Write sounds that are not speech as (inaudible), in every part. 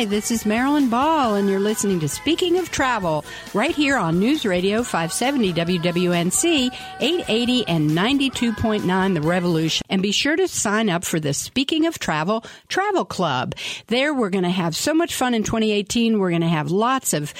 this is Marilyn Ball, and you're listening to Speaking of Travel right here on News Radio 570 WWNC 880 and 92.9 The Revolution. And be sure to sign up for the Speaking of Travel Travel Club. There, we're going to have so much fun in 2018. We're going to have lots of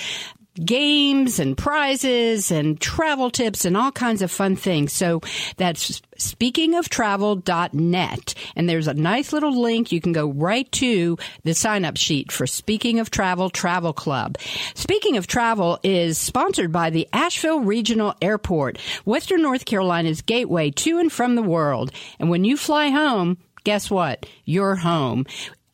games and prizes and travel tips and all kinds of fun things. So that's speakingoftravel.net. And there's a nice little link. You can go right to the sign up sheet for Speaking of Travel Travel Club. Speaking of Travel is sponsored by the Asheville Regional Airport, Western North Carolina's gateway to and from the world. And when you fly home, guess what? You're home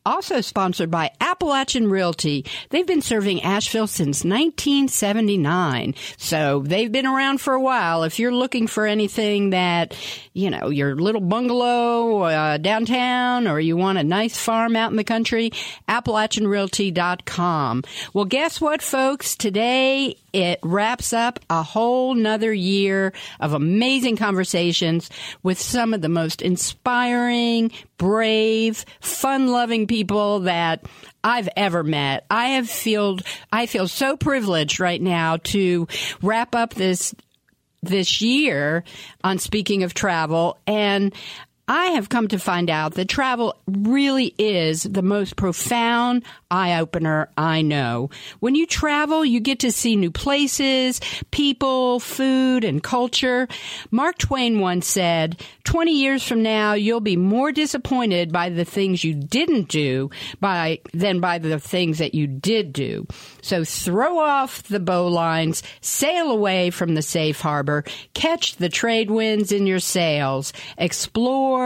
also sponsored by Appalachian Realty. They've been serving Asheville since 1979. So they've been around for a while. If you're looking for anything that, you know, your little bungalow uh, downtown or you want a nice farm out in the country, AppalachianRealty.com. Well, guess what, folks? Today it wraps up a whole nother year of amazing conversations with some of the most inspiring, brave, fun-loving people that I've ever met. I have feel I feel so privileged right now to wrap up this this year on speaking of travel and I have come to find out that travel really is the most profound eye opener I know. When you travel, you get to see new places, people, food, and culture. Mark Twain once said, 20 years from now, you'll be more disappointed by the things you didn't do by, than by the things that you did do. So throw off the bowlines, sail away from the safe harbor, catch the trade winds in your sails, explore,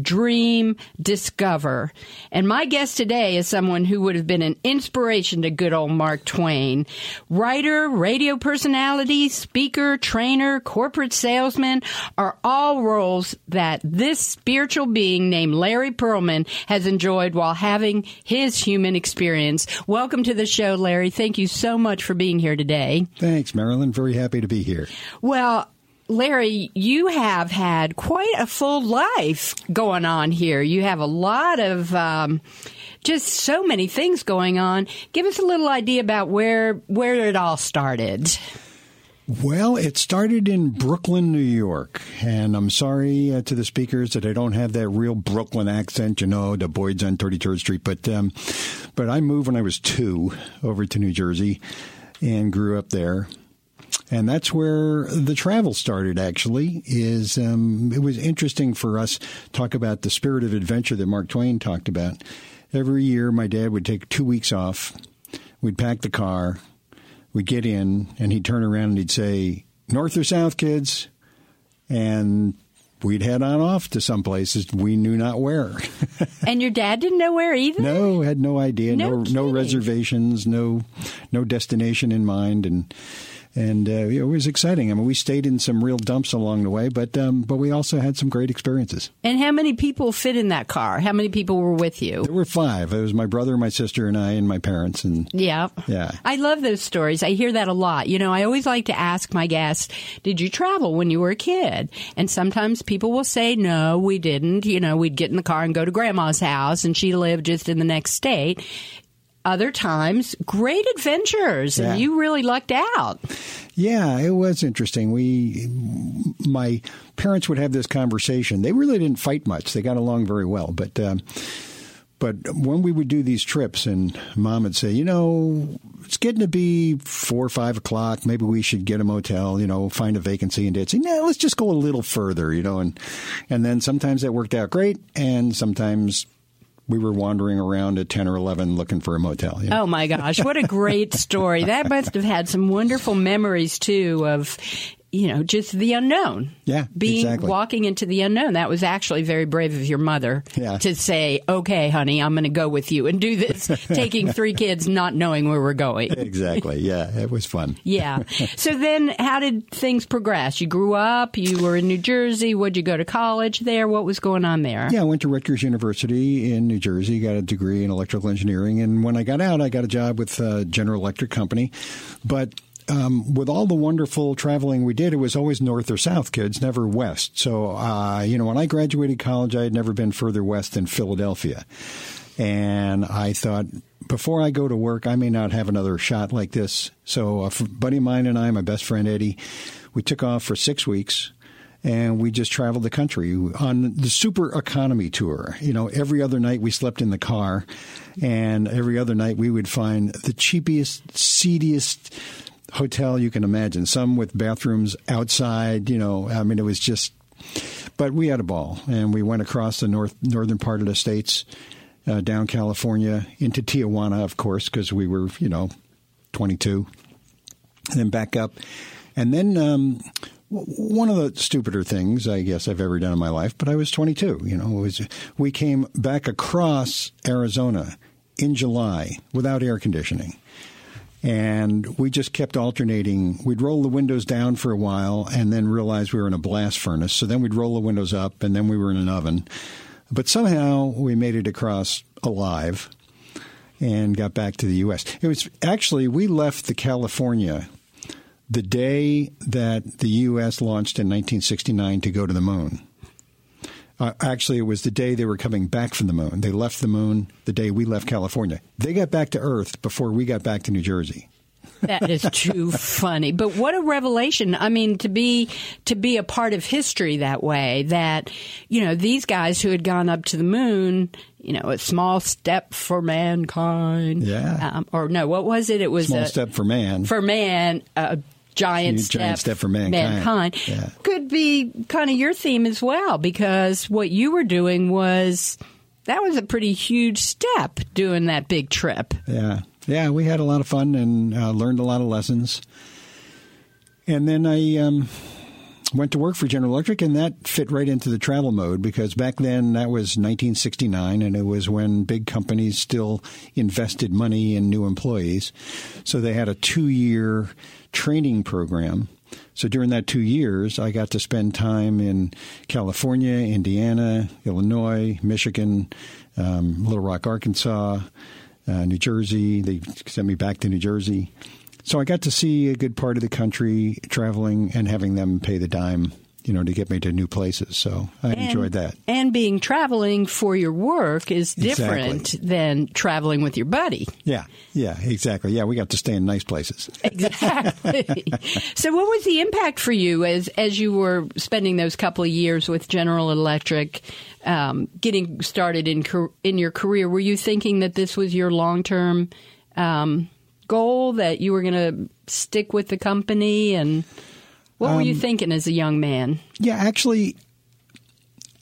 dream, discover. And my guest today is someone who would have been an inspiration to good old Mark Twain. Writer, radio personality, speaker, trainer, corporate salesman are all roles that this spiritual being named Larry Perlman has enjoyed while having his human experience. Welcome to the show, Larry. Thank you so much for being here today. Thanks, Marilyn. Very happy to be here. Well, Larry, you have had quite a full life going on here. You have a lot of um, just so many things going on. Give us a little idea about where where it all started. Well, it started in Brooklyn, New York, and I'm sorry uh, to the speakers that I don't have that real Brooklyn accent, you know, the Boyd's on 33rd Street, but um, but I moved when I was two over to New Jersey and grew up there and that's where the travel started. Actually, is um, it was interesting for us talk about the spirit of adventure that Mark Twain talked about. Every year, my dad would take two weeks off. We'd pack the car, we'd get in, and he'd turn around and he'd say, "North or south, kids?" And we'd head on off to some places we knew not where. (laughs) and your dad didn't know where either. No, had no idea. No, no, no reservations. No, no destination in mind, and and uh, it was exciting. I mean, we stayed in some real dumps along the way, but um, but we also had some great experiences. And how many people fit in that car? How many people were with you? There were five. It was my brother, my sister, and I, and my parents. And yeah, yeah. I love those stories. I hear that a lot. You know, I always like to ask my guests, "Did you travel when you were a kid?" And sometimes people will say, "No, we didn't." You know, we'd get in the car and go to grandma's house, and she lived just in the next state other times. Great adventures. And you really lucked out. Yeah it was interesting. We my parents would have this conversation. They really didn't fight much. They got along very well. But um, but when we would do these trips and mom would say you know it's getting to be four or five o'clock. Maybe we should get a motel you know find a vacancy and they'd say no let's just go a little further you know and and then sometimes that worked out great and sometimes we were wandering around at 10 or 11 looking for a motel. Oh my gosh, what a great story. That must have had some wonderful memories too of you know, just the unknown. Yeah, being exactly. walking into the unknown. That was actually very brave of your mother Yeah. to say, "Okay, honey, I'm going to go with you and do this." (laughs) taking three kids, not knowing where we're going. Exactly. Yeah, it was fun. Yeah. (laughs) So then, how did things progress? You grew up. You were in New Jersey. Would you go to college there? What was going on there? Yeah, I went to Rutgers University in New Jersey, got a degree in electrical engineering, and when I got out, I got a job with uh, General Electric Company. But um, with all the wonderful traveling we did, it was always north or south, kids, never west. So, uh, you know, when I graduated college, I had never been further west than Philadelphia. And I thought, before I go to work, I may not have another shot like this. So, a buddy of mine and I, my best friend Eddie, we took off for six weeks and we just traveled the country on the super economy tour. You know, every other night we slept in the car, and every other night we would find the cheapest, seediest hotel you can imagine. Some with bathrooms outside. You know, I mean, it was just. But we had a ball, and we went across the north northern part of the states, uh, down California into Tijuana, of course, because we were, you know, twenty two, and then back up, and then. Um, one of the stupider things I guess I've ever done in my life, but I was 22. You know, was we came back across Arizona in July without air conditioning, and we just kept alternating. We'd roll the windows down for a while, and then realize we were in a blast furnace. So then we'd roll the windows up, and then we were in an oven. But somehow we made it across alive and got back to the U.S. It was actually we left the California the day that the U.S. launched in 1969 to go to the moon. Uh, actually, it was the day they were coming back from the moon. They left the moon the day we left California. They got back to Earth before we got back to New Jersey. That is (laughs) too funny. But what a revelation. I mean, to be to be a part of history that way that you know, these guys who had gone up to the moon, you know, a small step for mankind. Yeah. Um, or no, what was it? It was Small a, step for man. for man, a giant Huge step, giant step for mankind. Yeah. Could be kind of your theme as well, because what you were doing was that was a pretty huge step doing that big trip. Yeah, yeah, we had a lot of fun and uh, learned a lot of lessons. And then I um, went to work for General Electric, and that fit right into the travel mode because back then that was 1969, and it was when big companies still invested money in new employees. So they had a two-year training program. So during that two years, I got to spend time in California, Indiana, Illinois, Michigan, um, Little Rock, Arkansas, uh, New Jersey. They sent me back to New Jersey. So I got to see a good part of the country traveling and having them pay the dime, you know, to get me to new places. So I enjoyed that. And being traveling for your work is different Exactly. than traveling with your buddy. Yeah, yeah, exactly. Yeah, we got to stay in nice places. Exactly. (laughs) so, what was the impact for you as as you were spending those couple of years with General Electric, um, getting started in in your career? Were you thinking that this was your long term um, goal that you were going to stick with the company, and what were Um, you thinking as a young man? Yeah, actually,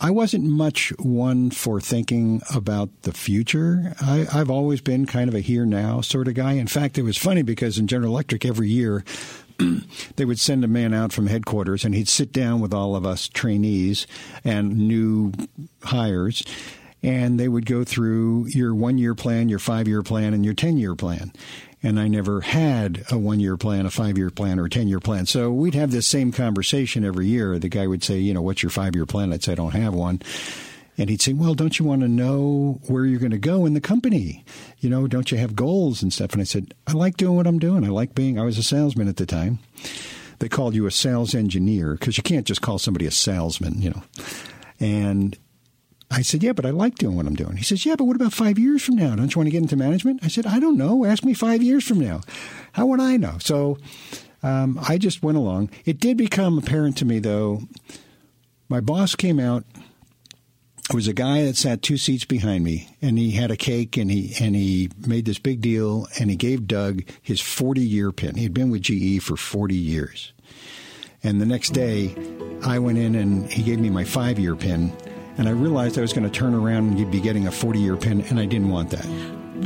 I wasn't much one for thinking about the future. I, I've always been kind of a here now sort of guy. In fact, it was funny because in General Electric every year (clears throat) they would send a man out from headquarters and he'd sit down with all of us trainees and new hires and they would go through your one year plan, your five year plan, and your 10 year plan. And I never had a one year plan, a five year plan, or a 10 year plan. So we'd have this same conversation every year. The guy would say, You know, what's your five year plan? I'd say, I don't have one. And he'd say, Well, don't you want to know where you're going to go in the company? You know, don't you have goals and stuff? And I said, I like doing what I'm doing. I like being, I was a salesman at the time. They called you a sales engineer because you can't just call somebody a salesman, you know. And I said, Yeah, but I like doing what I'm doing. He says, Yeah, but what about five years from now? Don't you want to get into management? I said, I don't know. Ask me five years from now. How would I know? So um, I just went along. It did become apparent to me, though. My boss came out. It was a guy that sat two seats behind me, and he had a cake, and he and he made this big deal, and he gave Doug his 40 year pin. He had been with GE for 40 years. And the next day, I went in and he gave me my five year pin. And I realized I was going to turn around and you'd be getting a 40 year pin, and I didn't want that.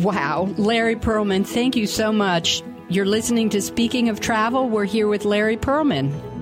Wow. Larry Perlman, thank you so much. You're listening to Speaking of Travel. We're here with Larry Perlman.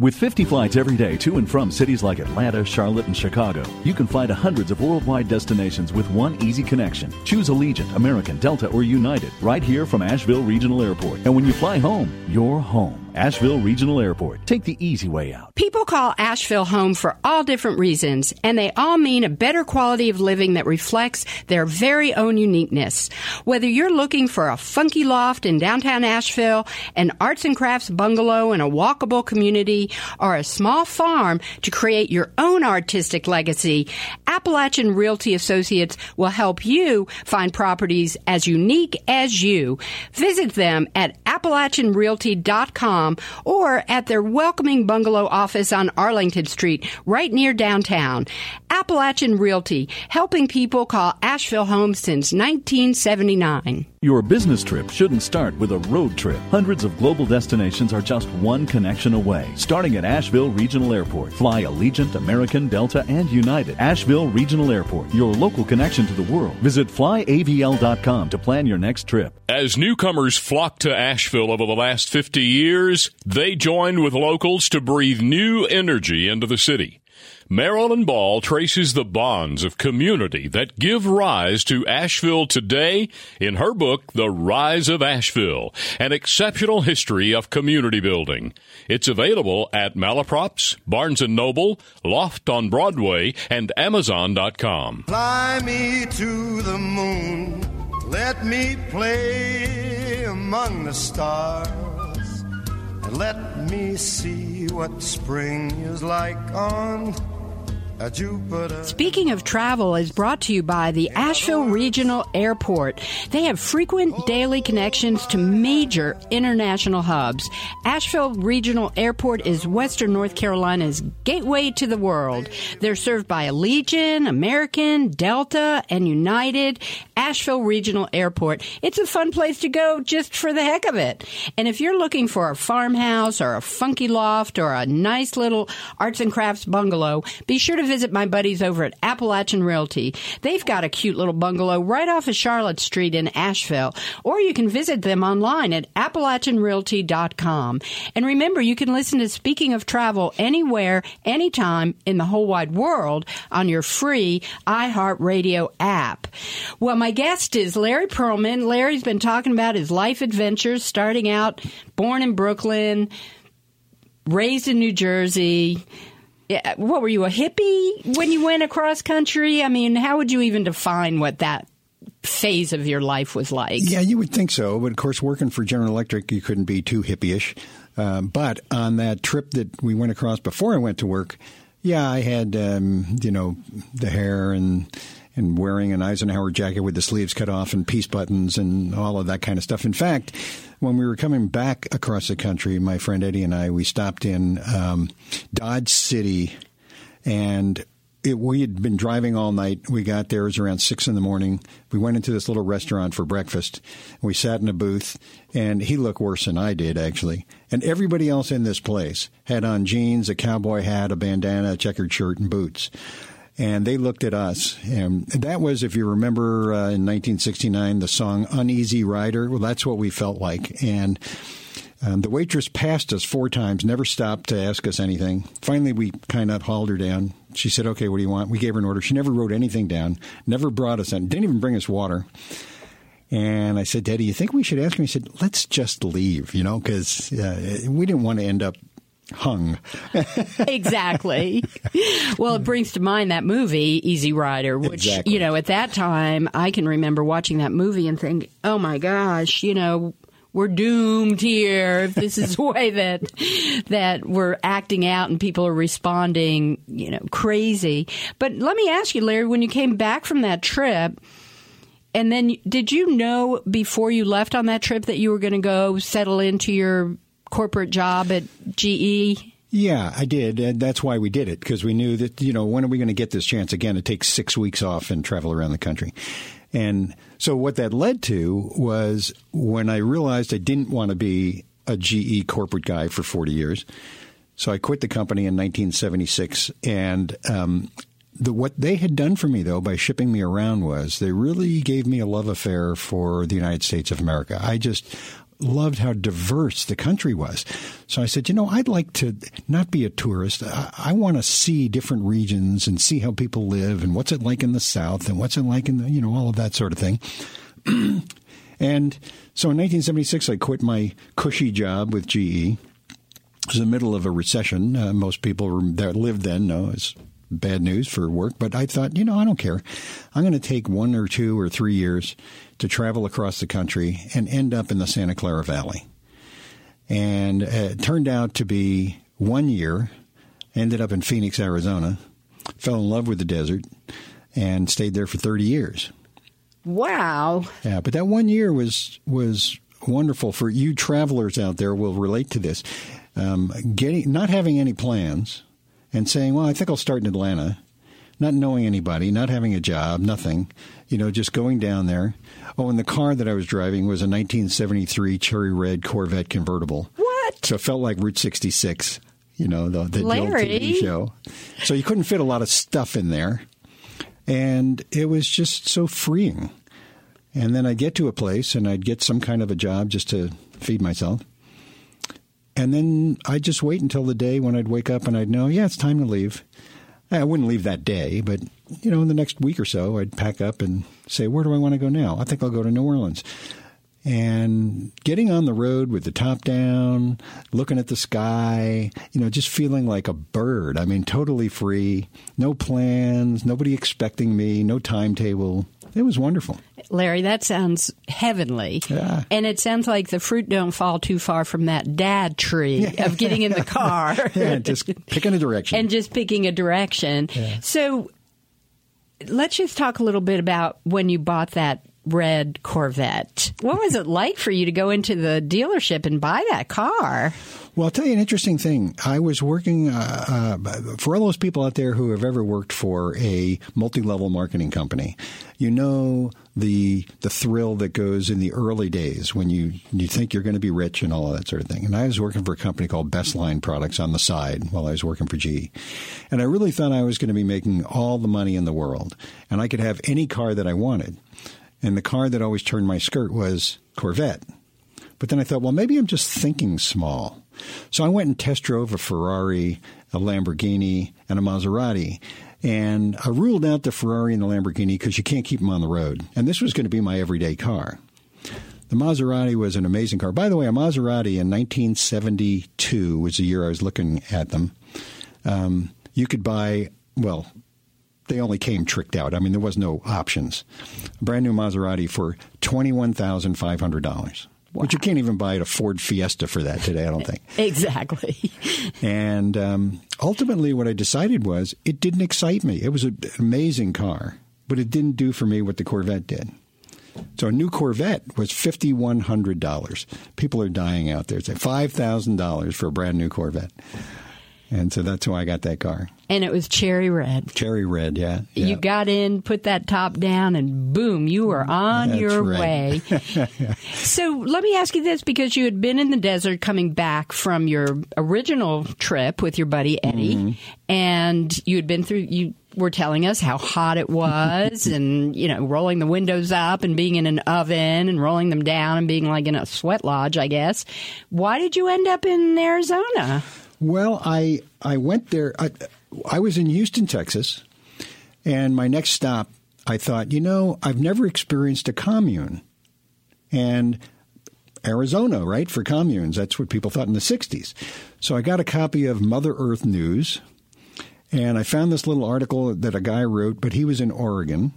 With 50 flights every day to and from cities like Atlanta, Charlotte, and Chicago, you can fly to hundreds of worldwide destinations with one easy connection. Choose Allegiant, American, Delta, or United right here from Asheville Regional Airport. And when you fly home, you're home. Asheville Regional Airport. Take the easy way out. People call Asheville home for all different reasons, and they all mean a better quality of living that reflects their very own uniqueness. Whether you're looking for a funky loft in downtown Asheville, an arts and crafts bungalow in a walkable community, or a small farm to create your own artistic legacy, Appalachian Realty Associates will help you find properties as unique as you. Visit them at AppalachianRealty.com or at their welcoming bungalow office on Arlington Street, right near downtown. Appalachian Realty, helping people call Asheville home since 1979. Your business trip shouldn't start with a road trip. Hundreds of global destinations are just one connection away. Starting at Asheville Regional Airport, fly Allegiant, American, Delta, and United. Asheville Regional Airport, your local connection to the world. Visit flyavl.com to plan your next trip. As newcomers flocked to Asheville over the last 50 years, they joined with locals to breathe new energy into the city. Marilyn Ball traces the bonds of community that give rise to Asheville today in her book, The Rise of Asheville, an exceptional history of community building. It's available at Malaprops, Barnes & Noble, Loft on Broadway, and Amazon.com. Fly me to the moon, let me play among the stars, and let me see what spring is like on Speaking of travel is brought to you by the Asheville Regional Airport. They have frequent daily connections to major international hubs. Asheville Regional Airport is Western North Carolina's gateway to the world. They're served by Allegiant, American, Delta, and United. Asheville Regional Airport. It's a fun place to go just for the heck of it. And if you're looking for a farmhouse or a funky loft or a nice little arts and crafts bungalow, be sure to visit my buddies over at Appalachian Realty. They've got a cute little bungalow right off of Charlotte Street in Asheville, or you can visit them online at AppalachianRealty.com. And remember, you can listen to Speaking of Travel anywhere, anytime in the whole wide world on your free iHeartRadio app. Well, my guest is Larry Perlman. Larry's been talking about his life adventures, starting out born in Brooklyn, raised in New Jersey, what were you a hippie when you went across country? I mean, how would you even define what that phase of your life was like? Yeah, you would think so, but of course, working for General Electric, you couldn't be too hippie-ish. Um, but on that trip that we went across before I went to work, yeah, I had um, you know the hair and and wearing an Eisenhower jacket with the sleeves cut off and peace buttons and all of that kind of stuff. In fact, when we were coming back across the country, my friend Eddie and I, we stopped in um, Dodge City, and it, we had been driving all night. We got there; it was around six in the morning. We went into this little restaurant for breakfast. We sat in a booth, and he looked worse than I did, actually. And everybody else in this place had on jeans, a cowboy hat, a bandana, a checkered shirt, and boots and they looked at us. And that was, if you remember, uh, in 1969, the song "Uneasy Rider." Well, that's what we felt like, and. Um, the waitress passed us four times, never stopped to ask us anything. Finally, we kind of hauled her down. She said, "Okay, what do you want?" We gave her an order. She never wrote anything down, never brought us in, didn't even bring us water. And I said, Daddy, you think we should ask her? He said, let's just leave, you know, because uh, we didn't want to end up hung. (laughs) exactly. Well, it brings to mind that movie, Easy Rider, which, exactly. you know, at that time, I can remember watching that movie and think, oh my gosh, you know, we're doomed here if this is the way that that we're acting out and people are responding, you know, crazy. But let me ask you, Larry, when you came back from that trip, and then did you know before you left on that trip that you were going to go settle into your corporate job at GE? Yeah, I did. And that's why we did it because we knew that, you know, when are we going to get this chance again to take six weeks off and travel around the country? And so what that led to was when I realized I didn't want to be a GE corporate guy for 40 years. So I quit the company in 1976 and um, the, what they had done for me, though, by shipping me around was they really gave me a love affair for the United States of America. I just loved how diverse the country was. So I said, you know, I'd like to not be a tourist. I, I want to see different regions and see how people live and what's it like in the South and what's it like in the, you know, all of that sort of thing. (clears throat) and so in 1976, I quit my cushy job with GE. It was the middle of a recession. Uh, most people that lived then know it's bad news for work, but I thought, you know, I don't care. I'm going to take one or two or three years to travel across the country and end up in the Santa Clara Valley. And it turned out to be one year, ended up in Phoenix, Arizona, fell in love with the desert, and stayed there for 30 years. Wow. Yeah, but that one year was was wonderful for you travelers out there will relate to this. Um, getting not having any plans and saying, "Well, I think I'll start in Atlanta," not knowing anybody, not having a job, nothing, you know, just going down there. Oh, and the car that I was driving was a 1973 cherry red Corvette convertible. What? So it felt like Route 66, you know, the, the, Larry. TV show. So you couldn't fit a lot of stuff in there. And it was just so freeing. And then I'd get to a place and I'd get some kind of a job just to feed myself. And then I'd just wait until the day when I'd wake up and I'd know, yeah, it's time to leave. Eh, I wouldn't leave that day, but you know, in the next week or so, I'd pack up and say, "Where do I want to go now?" I think I'll go to New Orleans. And getting on the road with the top down, looking at the sky, you know, just feeling like a bird. I mean, totally free, no plans, nobody expecting me, no timetable. It was wonderful. Larry, that sounds heavenly. Yeah. And it sounds like the fruit don't fall too far from that dad tree of getting in the car. (laughs) Yeah, just picking a direction. and just picking a direction. So let's just talk a little bit about when you bought that red Corvette. What was it like for you to go into the dealership and buy that car? Well, I'll tell you an interesting thing. I was working uh, uh, for all those people out there who have ever worked for a multi-level marketing company. You know the the thrill that goes in the early days when you you think you're going to be rich and all of that sort of thing. And I was working for a company called Bestline Products on the side while I was working for GE, and I really thought I was going to be making all the money in the world, and I could have any car that I wanted. And the car that always turned my skirt was Corvette. But then I thought, well, maybe I'm just thinking small. So I went and test drove a Ferrari, a Lamborghini, and a Maserati. And I ruled out the Ferrari and the Lamborghini because you can't keep them on the road. And this was going to be my everyday car. The Maserati was an amazing car. By the way, a Maserati in 1972 was the year I was looking at them. Um, you could buy, well, they only came tricked out. I mean, there was no options. A brand new Maserati for $21,500. Which you can't even buy at a Ford Fiesta for that today, I don't think. (laughs) Exactly. (laughs) And um, ultimately, what I decided was it didn't excite me. It was an amazing car, but it didn't do for me what the Corvette did. So a new Corvette was fifty one hundred dollars. People are dying out there. It's like five thousand dollars for a brand new Corvette, and so that's why I got that car. And it was cherry red. Cherry red, yeah. yeah. You got in, put that top down, and boom, you were on That's your right. way. (laughs) so let me ask you this because you had been in the desert coming back from your original trip with your buddy Eddie, Mm-hmm. and you had been through, you were telling us how hot it was (laughs) and, you know, rolling the windows up and being in an oven and rolling them down and being like in a sweat lodge, I guess. Why did you end up in Arizona? Well, I I went there. I, I was in Houston, Texas, and my next stop, I thought, you know, I've never experienced a commune, and Arizona, right, for communes. That's what people thought in the '60s. So I got a copy of Mother Earth News, and I found this little article that a guy wrote, but he was in Oregon.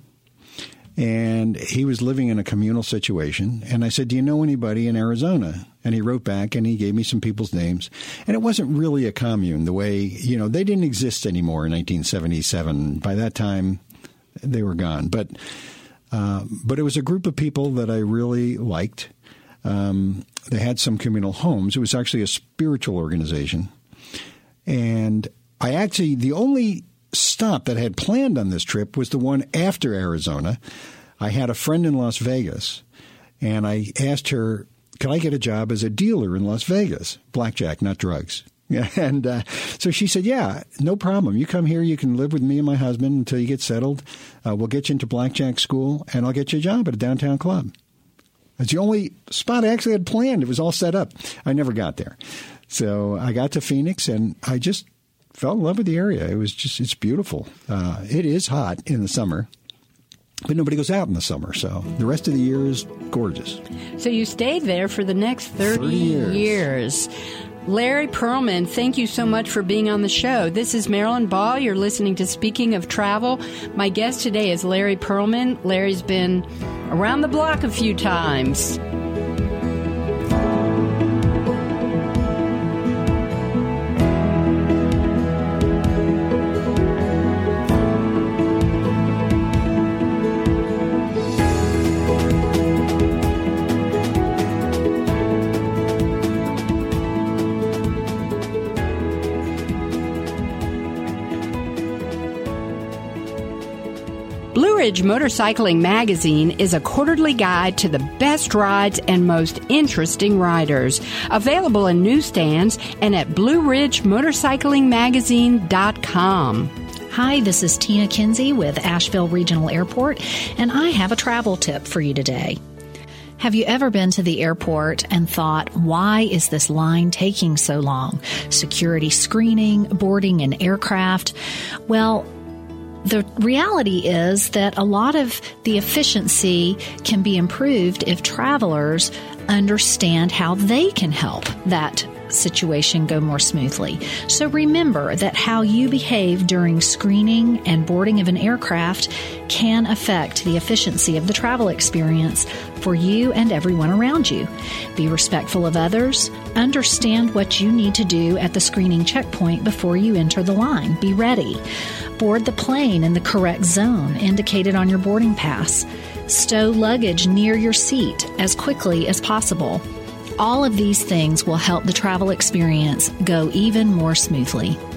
And he was living in a communal situation. And I said, Do you know anybody in Arizona? And he wrote back and he gave me some people's names. And it wasn't really a commune the way, you know, they didn't exist anymore in 1977. By that time, they were gone. But, uh, but it was a group of people that I really liked. Um, they had some communal homes. It was actually a spiritual organization. And I actually, the only stop that I had planned on this trip was the one after Arizona. I had a friend in Las Vegas, and I asked her, could I get a job as a dealer in Las Vegas? Blackjack, not drugs. (laughs) And uh, so she said, Yeah, no problem. You come here, you can live with me and my husband until you get settled. Uh, we'll get you into blackjack school, and I'll get you a job at a downtown club. It's the only spot I actually had planned. It was all set up. I never got there. So I got to Phoenix and I just fell in love with the area. It was just, it's beautiful. Uh, it is hot in the summer, but nobody goes out in the summer. So the rest of the year is gorgeous. So you stayed there for the next 30, 30 years. years. Larry Perlman, thank you so much for being on the show. This is Marilyn Ball. You're listening to Speaking of Travel. My guest today is Larry Perlman. Larry's been around the block a few times. Ridge Motorcycling Magazine is a quarterly guide to the best rides and most interesting riders. Available in newsstands and at BlueRidgeMotorcyclingMagazine.com. Hi, this is Tina Kinsey with Asheville Regional Airport, and I have a travel tip for you today. Have you ever been to the airport and thought, why is this line taking so long? Security screening, boarding an aircraft? Well, the reality is that a lot of the efficiency can be improved if travelers understand how they can help that situation go more smoothly. So remember that how you behave during screening and boarding of an aircraft can affect the efficiency of the travel experience for you and everyone around you. Be respectful of others, understand what you need to do at the screening checkpoint before you enter the line. Be ready. Board the plane in the correct zone indicated on your boarding pass. Stow luggage near your seat as quickly as possible. All of these things will help the travel experience go even more smoothly.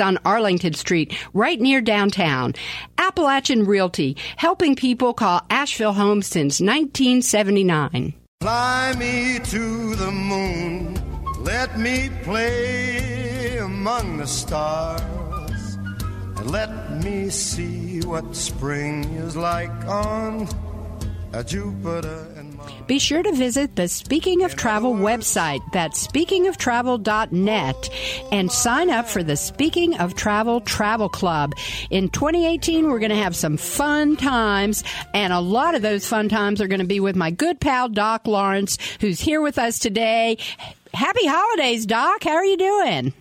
on Arlington Street, right near downtown. Appalachian Realty, helping people call Asheville home since 1979. Fly me to the moon, let me play among the stars, and let me see what spring is like on a Jupiter. Be sure to visit the Speaking of Travel website. That's speakingoftravel.net and sign up for the Speaking of Travel Travel Club. In 2018, we're going to have some fun times, and a lot of those fun times are going to be with my good pal, Doc Lawrence, who's here with us today. Happy holidays, Doc. How are you doing?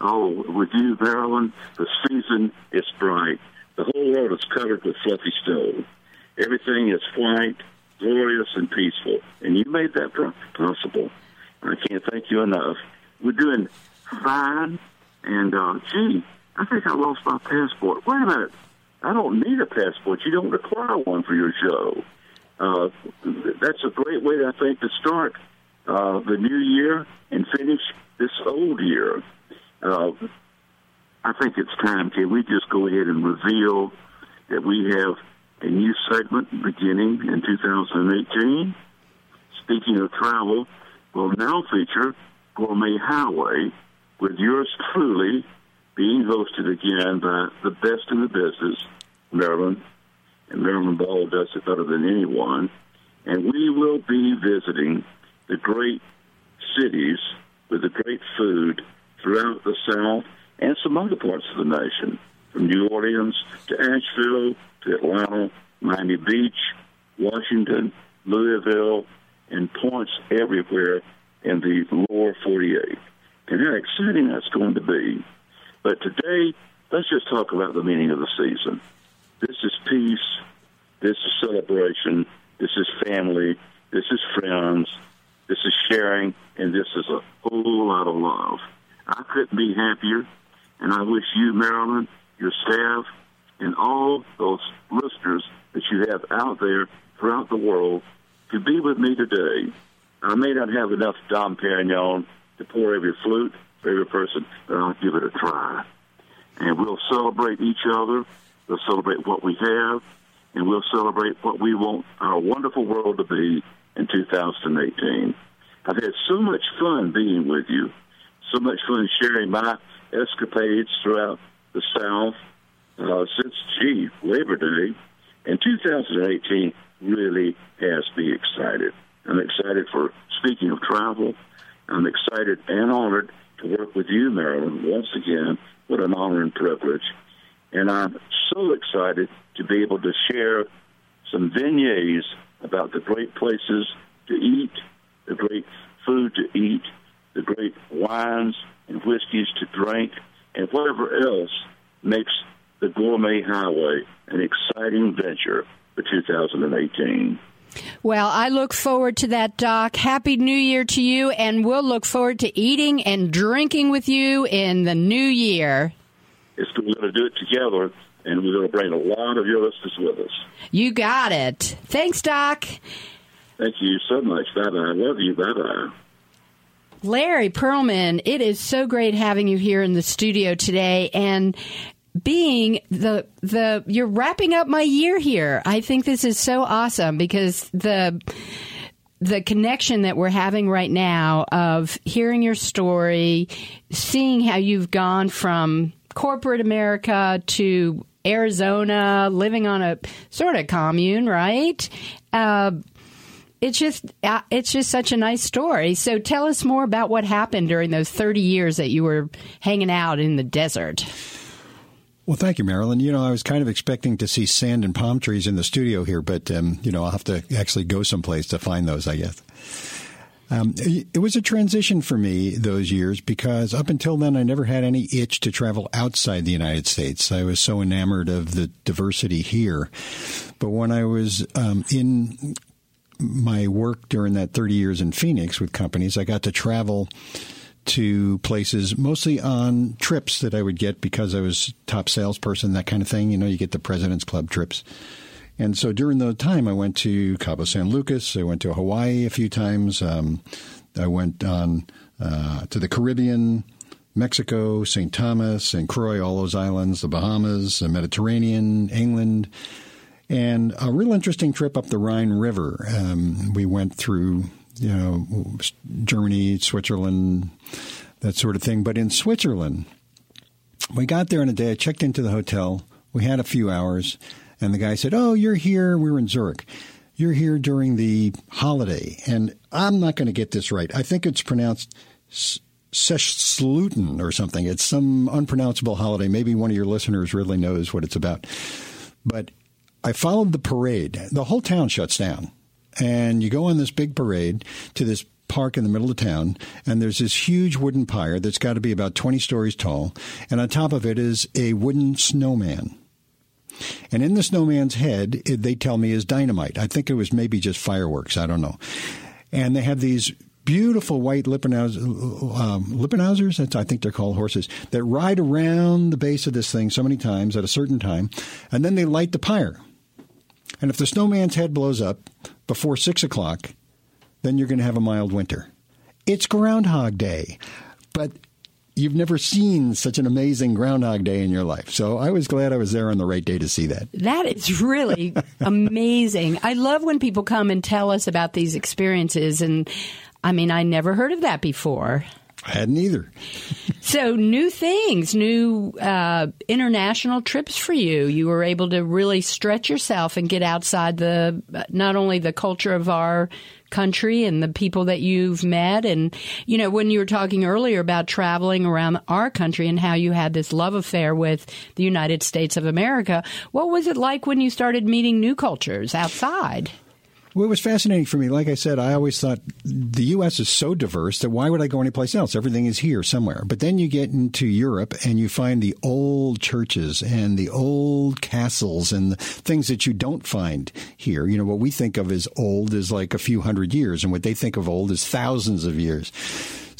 Oh, with you, Marilyn, the season is bright. The whole world is covered with fluffy snow. Everything is white, glorious, and peaceful. And you made that possible. I can't thank you enough. We're doing fine. And, uh, gee, I think I lost my passport. Wait a minute. I don't need a passport. You don't require one for your show. Uh, that's a great way, I think, to start uh, the new year and finish this old year. Uh, I think it's time. Can we just go ahead and reveal that we have a new segment beginning in 2018? Speaking of travel, will now feature Gourmet Highway with yours truly being hosted again by the best in the business, Marilyn. And Marilyn Ball does it better than anyone. And we will be visiting the great cities with the great food throughout the South and some other parts of the nation, from New Orleans to Asheville to Atlanta, Miami Beach, Washington, Louisville, and points everywhere in the lower 48. And how exciting that's going to be. But today, let's just talk about the meaning of the season. This is peace. This is celebration. This is family. This is friends. This is sharing. And this is a whole lot of love. I couldn't be happier. And I wish you, Marilyn, your staff, and all those listeners that you have out there throughout the world to be with me today. I may not have enough Dom Perignon to pour every flute for every person, but I'll give it a try. And we'll celebrate each other. We'll celebrate what we have, and we'll celebrate what we want our wonderful world to be in 2018. I've had so much fun being with you, so much fun sharing my escapades throughout the South uh, since, gee, Labor Day. And 2018 really has me excited. I'm excited for speaking of travel. I'm excited and honored to work with you, Marilyn, once again. What an honor and privilege. And I'm so excited to be able to share some vignettes about the great places to eat, the great food to eat, the great wines and whiskeys to drink, and whatever else makes the Gourmet Highway an exciting venture for 2018. Well, I look forward to that, Doc. Happy New Year to you, and we'll look forward to eating and drinking with you in the new year. It's, we're going to do it together, and we're going to bring a lot of your listeners with us. You got it. Thanks, Doc. Thank you so much. Bye bye. I love you. Bye bye. Larry Perlman, it is so great having you here in the studio today. And being the the you're wrapping up my year here. I think this is so awesome because the the connection that we're having right now of hearing your story, seeing how you've gone from corporate America to Arizona, living on a sort of commune, right? Uh, it's just uh, it's just such a nice story. So tell us more about what happened during those 30 years that you were hanging out in the desert. Well, thank you, Marilyn. You know, I was kind of expecting to see sand and palm trees in the studio here, but um, you know, I'll have to actually go someplace to find those. I guess. Um, it was a transition for me those years because up until then I never had any itch to travel outside the United States. I was so enamored of the diversity here. But when I was um, in my work during that 30 years in Phoenix with companies, I got to travel to places, mostly on trips that I would get because I was top salesperson, that kind of thing. You know, you get the President's Club trips. And so during the time, I went to Cabo San Lucas. I went to Hawaii a few times. Um, I went on uh, to the Caribbean, Mexico, St. Thomas, St. Croix, all those islands, the Bahamas, the Mediterranean, England, and a real interesting trip up the Rhine River. Um, we went through you know, Germany, Switzerland, that sort of thing. But in Switzerland, we got there in a day. I checked into the hotel. We had a few hours, and the guy said, "Oh, you're here. We were in Zurich. You're here during the holiday." And I'm not going to get this right. I think it's pronounced. Sechsluten or something. It's some unpronounceable holiday. Maybe one of your listeners really knows what it's about. But I followed the parade. The whole town shuts down and you go on this big parade to this park in the middle of town, and there's this huge wooden pyre that's got to be about 20 stories tall, and on top of it is a wooden snowman. And in the snowman's head, it, they tell me, is dynamite. I think it was maybe just fireworks. I don't know. And they have these beautiful white Lippenhaus, um, Lippenhausers, I think they're called horses, that ride around the base of this thing so many times at a certain time, and then they light the pyre. And if the snowman's head blows up before six o'clock, then you're going to have a mild winter. It's Groundhog Day, but you've never seen such an amazing Groundhog Day in your life. So I was glad I was there on the right day to see that. That is really (laughs) amazing. I love when people come and tell us about these experiences. And I mean, I never heard of that before. I hadn't either. so new things, new uh, international trips for you. You were able to really stretch yourself and get outside the not only the culture of our country and the people that you've met, and you know when you were talking earlier about traveling around our country and how you had this love affair with the United States of America. What was it like when you started meeting new cultures outside? Well, it was fascinating for me. Like I said, I always thought the U.S. is so diverse that why would I go anyplace else? Everything is here somewhere. But then you get into Europe and you find the old churches and the old castles and things that you don't find here. You know, what we think of as old is like a few hundred years, and what they think of old is thousands of years.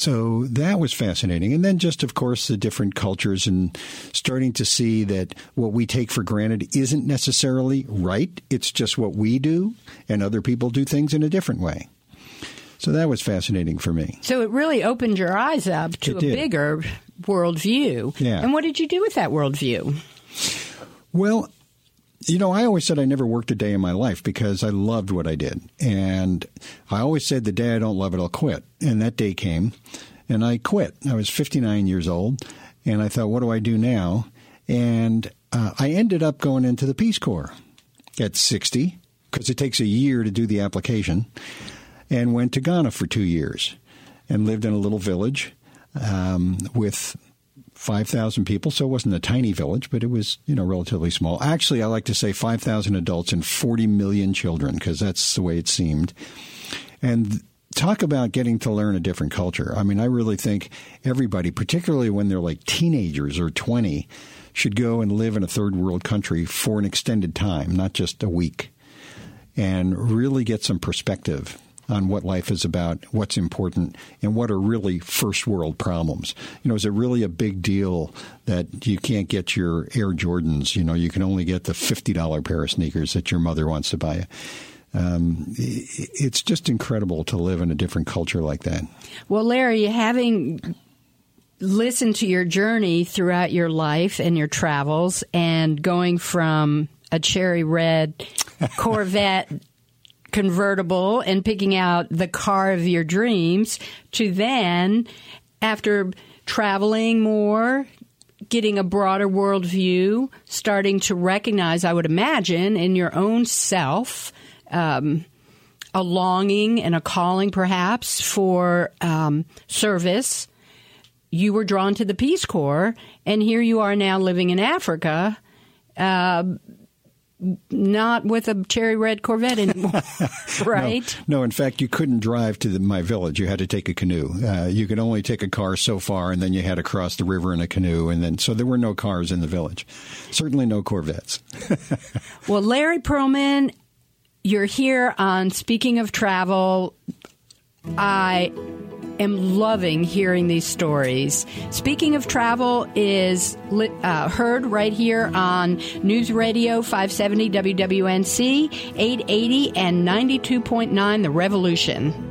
So that was fascinating. And then just, of course, the different cultures and starting to see that what we take for granted isn't necessarily right. It's just what we do, and other people do things in a different way. So that was fascinating for me. So it really opened your eyes up to It a did. bigger worldview. Yeah. And what did you do with that worldview? Well, you know, I always said I never worked a day in my life because I loved what I did. And I always said the day I don't love it, I'll quit. And that day came and I quit. I was 59 years old and I thought, what do I do now? And uh, I ended up going into the Peace Corps at 60 because it takes a year to do the application and went to Ghana for two years and lived in a little village um, with 5,000 people. So it wasn't a tiny village, but it was, you know, relatively small. Actually, I like to say 5,000 adults and 40 million children because that's the way it seemed. And talk about getting to learn a different culture. I mean, I really think everybody, particularly when they're like teenagers or 20, should go and live in a third world country for an extended time, not just a week, and really get some perspective on what life is about, what's important, and what are really first world problems. You know, is it really a big deal that you can't get your Air Jordans? You know, you can only get the $50 pair of sneakers that your mother wants to buy you. Um, it's just incredible to live in a different culture like that. Well, Larry, you having listened to your journey throughout your life and your travels and going from a cherry red (laughs) Corvette convertible and picking out the car of your dreams to then, after traveling more, getting a broader worldview, starting to recognize, I would imagine, in your own self, um, a longing and a calling perhaps for um, service. You were drawn to the Peace Corps, and here you are now living in Africa. Uh, not with a cherry red Corvette anymore, (laughs) right? No, no, in fact, you couldn't drive to the, my village. You had to take a canoe. Uh, you could only take a car so far, and then you had to cross the river in a canoe, and then so there were no cars in the village. Certainly no Corvettes. (laughs) Well, Larry Perlman, you're here on Speaking of Travel. I am loving hearing these stories. Speaking of Travel is uh, heard right here on News Radio 570 WWNC, 880 and 92.9 The Revolution.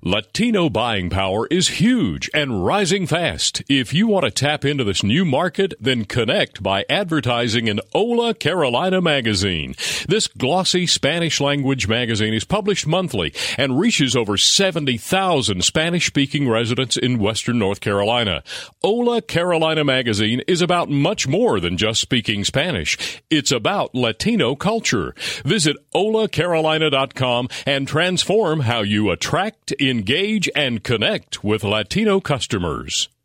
Latino buying power is huge and rising fast. If you want to tap into this new market, then connect by advertising in Ola Carolina magazine. This glossy Spanish language magazine is published monthly and reaches over 70,000 Spanish speaking residents in Western North Carolina. Ola Carolina magazine is about much more than just speaking Spanish. It's about Latino culture. Visit olacarolina.com and transform how you attract, engage, and connect with Latino customers.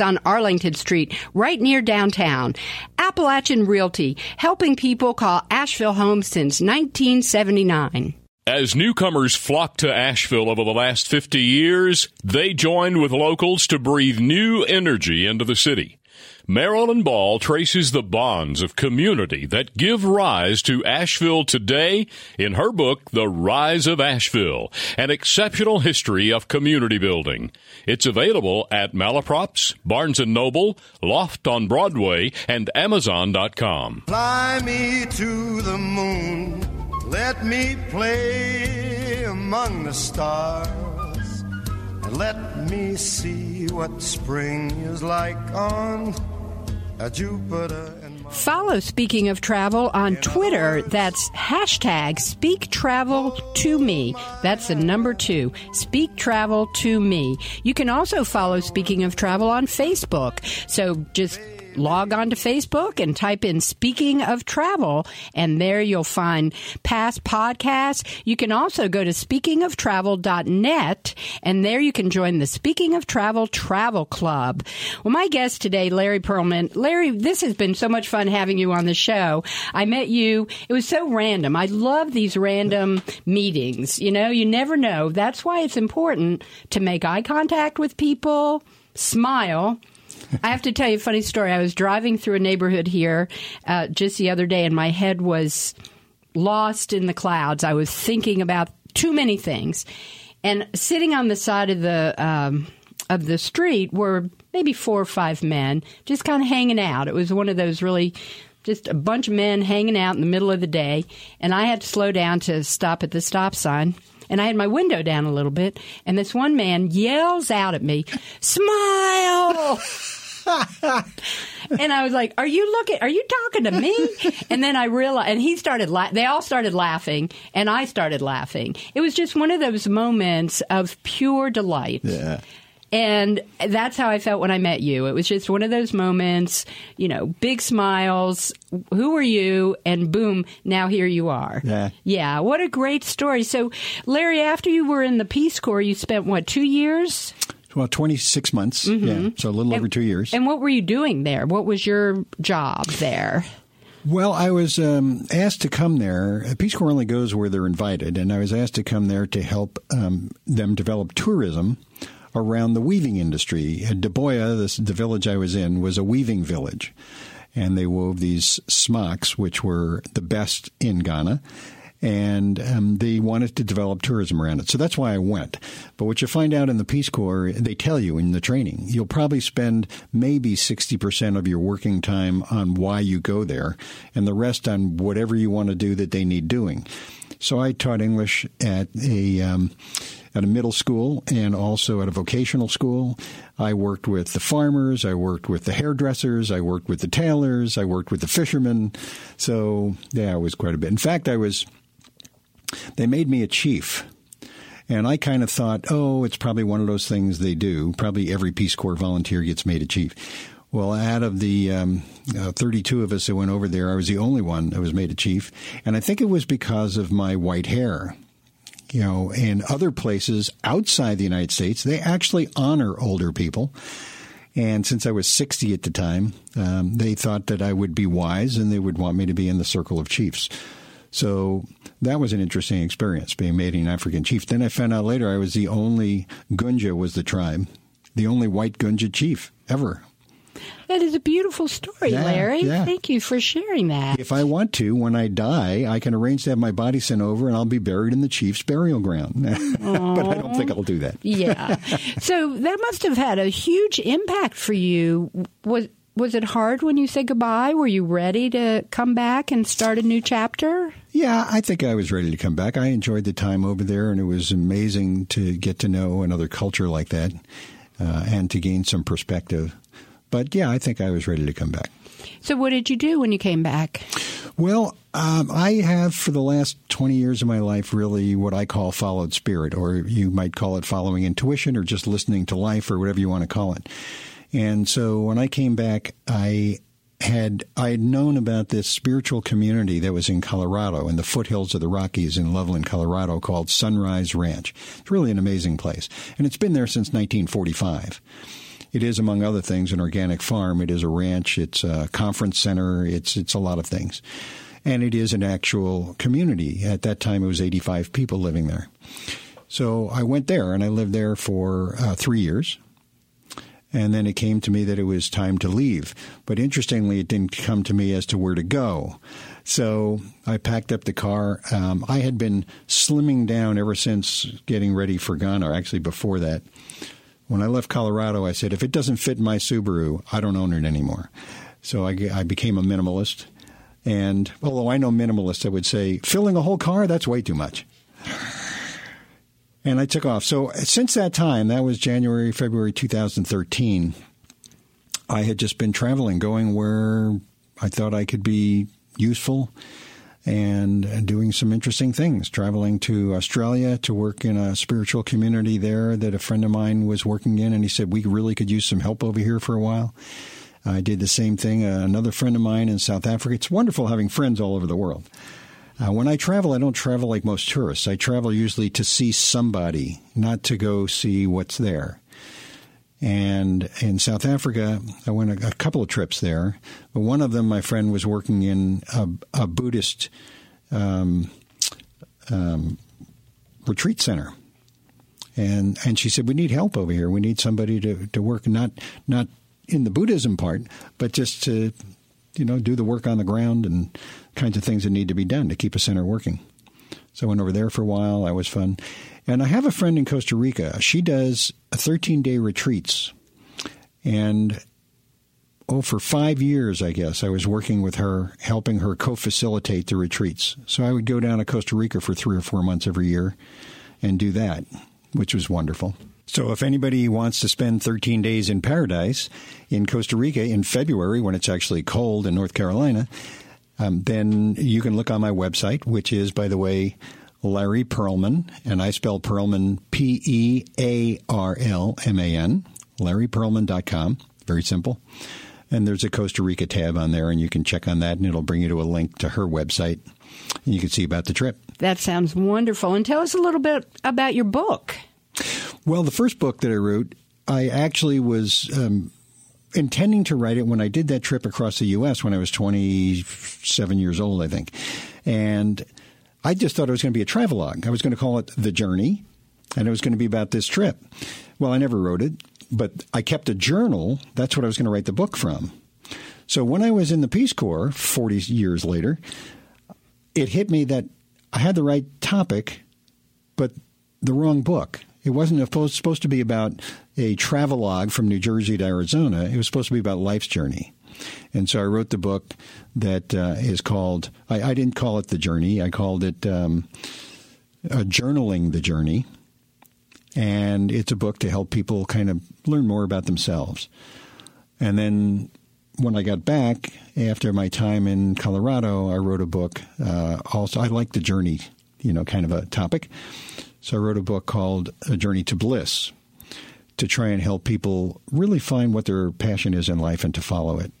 on Arlington Street, right near downtown. Appalachian Realty, helping people call Asheville home since 1979. As newcomers flocked to Asheville over the last 50 years, they joined with locals to breathe new energy into the city. Marilyn Ball traces the bonds of community that give rise to Asheville today in her book, The Rise of Asheville, an exceptional history of community building. It's available at Malaprops, Barnes & Noble, Loft on Broadway, and Amazon.com. Fly me to the moon, let me play among the stars, and let me see what spring is like on. Follow Speaking of Travel on Twitter. That's hashtag Speak Travel to Me. That's the number two. Speak Travel to Me. You can also follow Speaking of Travel on Facebook. So just log on to Facebook and type in Speaking of Travel, and there you'll find past podcasts. You can also go to speakingoftravel.net, and there you can join the Speaking of Travel Travel Club. Well, my guest today, Larry Perlman. Larry, this has been so much fun having you on the show. I met you, it was so random. I love these random meetings. You know, you never know. That's why it's important to make eye contact with people, smile, I have to tell you a funny story. I was driving through a neighborhood here uh, just the other day, and my head was lost in the clouds. I was thinking about too many things, and sitting on the side of the um, of the street were maybe four or five men just kind of hanging out. It was one of those really just a bunch of men hanging out in the middle of the day, and I had to slow down to stop at the stop sign. And I had my window down a little bit, and this one man yells out at me, "Smile!" (laughs) and I was like, "Are you looking? Are you talking to me?" And then I realized, and he started. La- they all started laughing, and I started laughing. It was just one of those moments of pure delight. Yeah. And that's how I felt when I met you. It was just one of those moments, you know, big smiles. Who are you? And boom, now here you are. Yeah. Yeah. What a great story. So, Larry, after you were in the Peace Corps, you spent what, two years? Well, 26 months. Yeah. So a little over two years. And what were you doing there? What was your job there? Well, I was um, asked to come there. Peace Corps only goes where they're invited, and I was asked to come there to help um, them develop tourism around the weaving industry. Daboya, this, the village I was in, was a weaving village, and they wove these smocks, which were the best in Ghana. And um, they wanted to develop tourism around it. So that's why I went. But what you find out in the Peace Corps, they tell you in the training, you'll probably spend maybe 60% of your working time on why you go there, and the rest on whatever you want to do that they need doing. So I taught English at a um, at a middle school and also at a vocational school. I worked with the farmers, I worked with the hairdressers, I worked with the tailors, I worked with the fishermen. So yeah, it was quite a bit. In fact, I was. They made me a chief. And I kind of thought, oh, it's probably one of those things they do. Probably every Peace Corps volunteer gets made a chief. Well, out of the um, uh, 32 of us that went over there, I was the only one that was made a chief. And I think it was because of my white hair. You know, in other places outside the United States, they actually honor older people. And since I was 60 at the time, um, they thought that I would be wise and they would want me to be in the circle of chiefs. So that was an interesting experience, being made an African chief. Then I found out later I was the only Gonja was the tribe, the only white Gonja chief ever. That is a beautiful story, Yeah, Larry. yeah. Thank you for sharing that. If I want to, when I die, I can arrange to have my body sent over and I'll be buried in the chief's burial ground. (laughs) but I don't think I'll do that. yeah. (laughs) So that must have had a huge impact for you. Was was it hard when you said goodbye? Were you ready to come back and start a new chapter? Yeah, I think I was ready to come back. I enjoyed the time over there, and it was amazing to get to know another culture like that uh, and to gain some perspective. But yeah, I think I was ready to come back. So what did you do when you came back? Well, um, I have for the last 20 years of my life really what I call followed spirit, or you might call it following intuition, or just listening to life, or whatever you want to call it. And so when I came back, I had I had known about this spiritual community that was in Colorado in the foothills of the Rockies in Loveland, Colorado called Sunrise Ranch. It's really an amazing place. And it's been there since 1945. It is, among other things, an organic farm. It is a ranch. It's a conference center. It's it's a lot of things, and it is an actual community. At that time, it was 85 people living there. So I went there, and I lived there for uh, three years. And then it came to me that it was time to leave. But interestingly, it didn't come to me as to where to go. So I packed up the car. Um, I had been slimming down ever since getting ready for Ghana, or actually before that. When I left Colorado, I said, if it doesn't fit my Subaru, I don't own it anymore. So I, I became a minimalist. And although I know minimalists, I would say filling a whole car, that's way too much. And I took off. So since that time, that was January, February 2013, I had just been traveling, going where I thought I could be useful and doing some interesting things. Traveling to Australia to work in a spiritual community there that a friend of mine was working in, and he said, We really could use some help over here for a while. I did the same thing. Uh, another friend of mine in South Africa. It's wonderful having friends all over the world. Uh, when I travel, I don't travel like most tourists. I travel usually to see somebody, not to go see what's there. And in South Africa, I went a, a couple of trips there. But one of them, my friend was working in a, a Buddhist um, um, retreat center. And and she said, We need help over here. We need somebody to, to work not not in the Buddhism part, but just to you know do the work on the ground and kinds of things that need to be done to keep a center working. So I went over there for a while. That was fun. And I have a friend in Costa Rica. She does 13 day retreats. And oh, for five years, I guess, I was working with her, helping her co facilitate the retreats. So I would go down to Costa Rica for three or four months every year and do that, which was wonderful. So if anybody wants to spend 13 days in paradise in Costa Rica in February when it's actually cold in North Carolina, um, then you can look on my website, which is, by the way, Larry Perlman, and I spell Pearlman P E A R L M A N, LarryPearlman.com. Very simple. And there's a Costa Rica tab on there, and you can check on that, and it'll bring you to a link to her website, and you can see about the trip. That sounds wonderful. And tell us a little bit about your book. Well, the first book that I wrote, I actually was um, intending to write it when I did that trip across the U.S. when I was 27 years old, I think. And I just thought it was going to be a travelogue. I was going to call it The Journey, and it was going to be about this trip. Well, I never wrote it, but I kept a journal. That's what I was going to write the book from. So when I was in the Peace Corps 40 years later, it hit me that I had the right topic, but the wrong book. It wasn't supposed to be about a travelogue from New Jersey to Arizona. It was supposed to be about life's journey. And so I wrote the book that uh, is called, I, I, didn't call it The Journey, I called it um, uh, Journaling the Journey. And it's a book to help people kind of learn more about themselves. And then when I got back after my time in Colorado, I wrote a book. Uh, also, I like the journey, you know, kind of a topic. So I wrote a book called A Journey to Bliss to try and help people really find what their passion is in life and to follow it.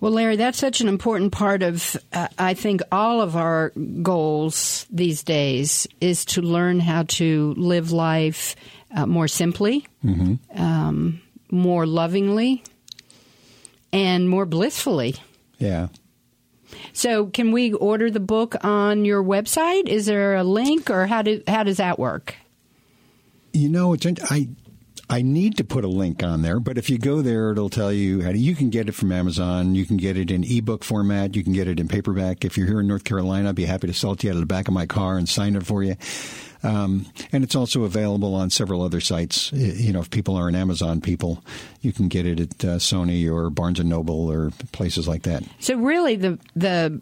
Well, Larry, that's such an important part of, uh, I think, all of our goals these days is to learn how to live life uh, more simply, mm-hmm. um, more lovingly, and more blissfully. Yeah. So, can we order the book on your website? Is there a link, or how do how does that work? You know, it's I I need to put a link on there, but if you go there, it'll tell you how to, you can get it from Amazon. You can get it in ebook format. You can get it in paperback. If you're here in North Carolina, I'd be happy to sell it to you out of the back of my car and sign it for you. Um, and it's also available on several other sites. You know, if people are an Amazon people, you can get it at uh, Sony or Barnes and Noble or places like that. So really, the the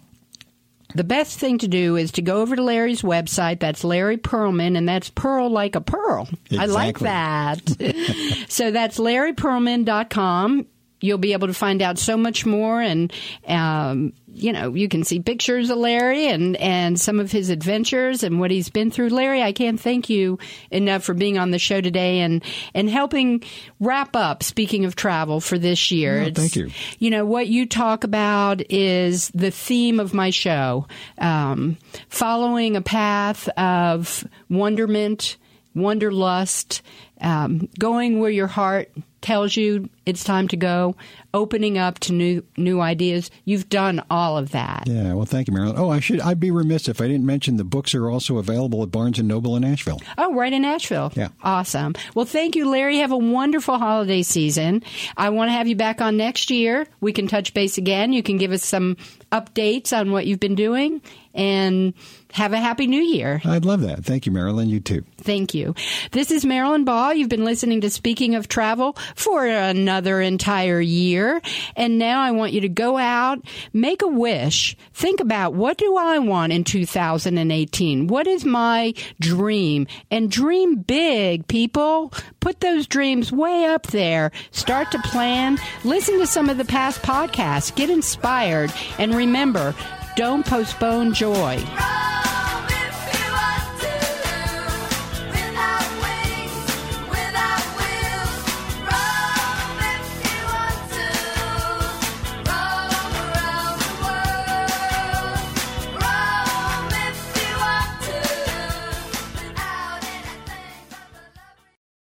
the best thing to do is to go over to Larry's website. That's Larry Pearlman, and that's pearl like a pearl. Exactly. I like that. (laughs) so that's larrypearlman.com you'll be able to find out so much more and um, you know you can see pictures of larry and and some of his adventures and what he's been through. Larry i can't thank you enough for being on the show today and and helping wrap up speaking of travel for this year. Oh, thank you. you know what you talk about is the theme of my show um, following a path of wonderment wanderlust um, going where your heart tells you it's time to go, opening up to new new ideas. You've done all of that. Yeah, well, thank you, Marilyn. Oh, I should I'd be remiss if I didn't mention the books are also available at Barnes and Noble in Asheville. Oh, right in Asheville. Yeah. Awesome. Well, thank you, Larry. Have a wonderful holiday season. I want to have you back on next year. We can touch base again. You can give us some updates on what you've been doing and have a happy new year. I'd love that. Thank you, Marilyn. You too. Thank you. This is Marilyn Ball. You've been listening to Speaking of Travel for another entire year. And now I want you to go out, make a wish. Think about what do I want in 2018? What is my dream? And dream big, people. Put those dreams way up there. Start to plan. Listen to some of the past podcasts. Get inspired. And remember, don't postpone joy.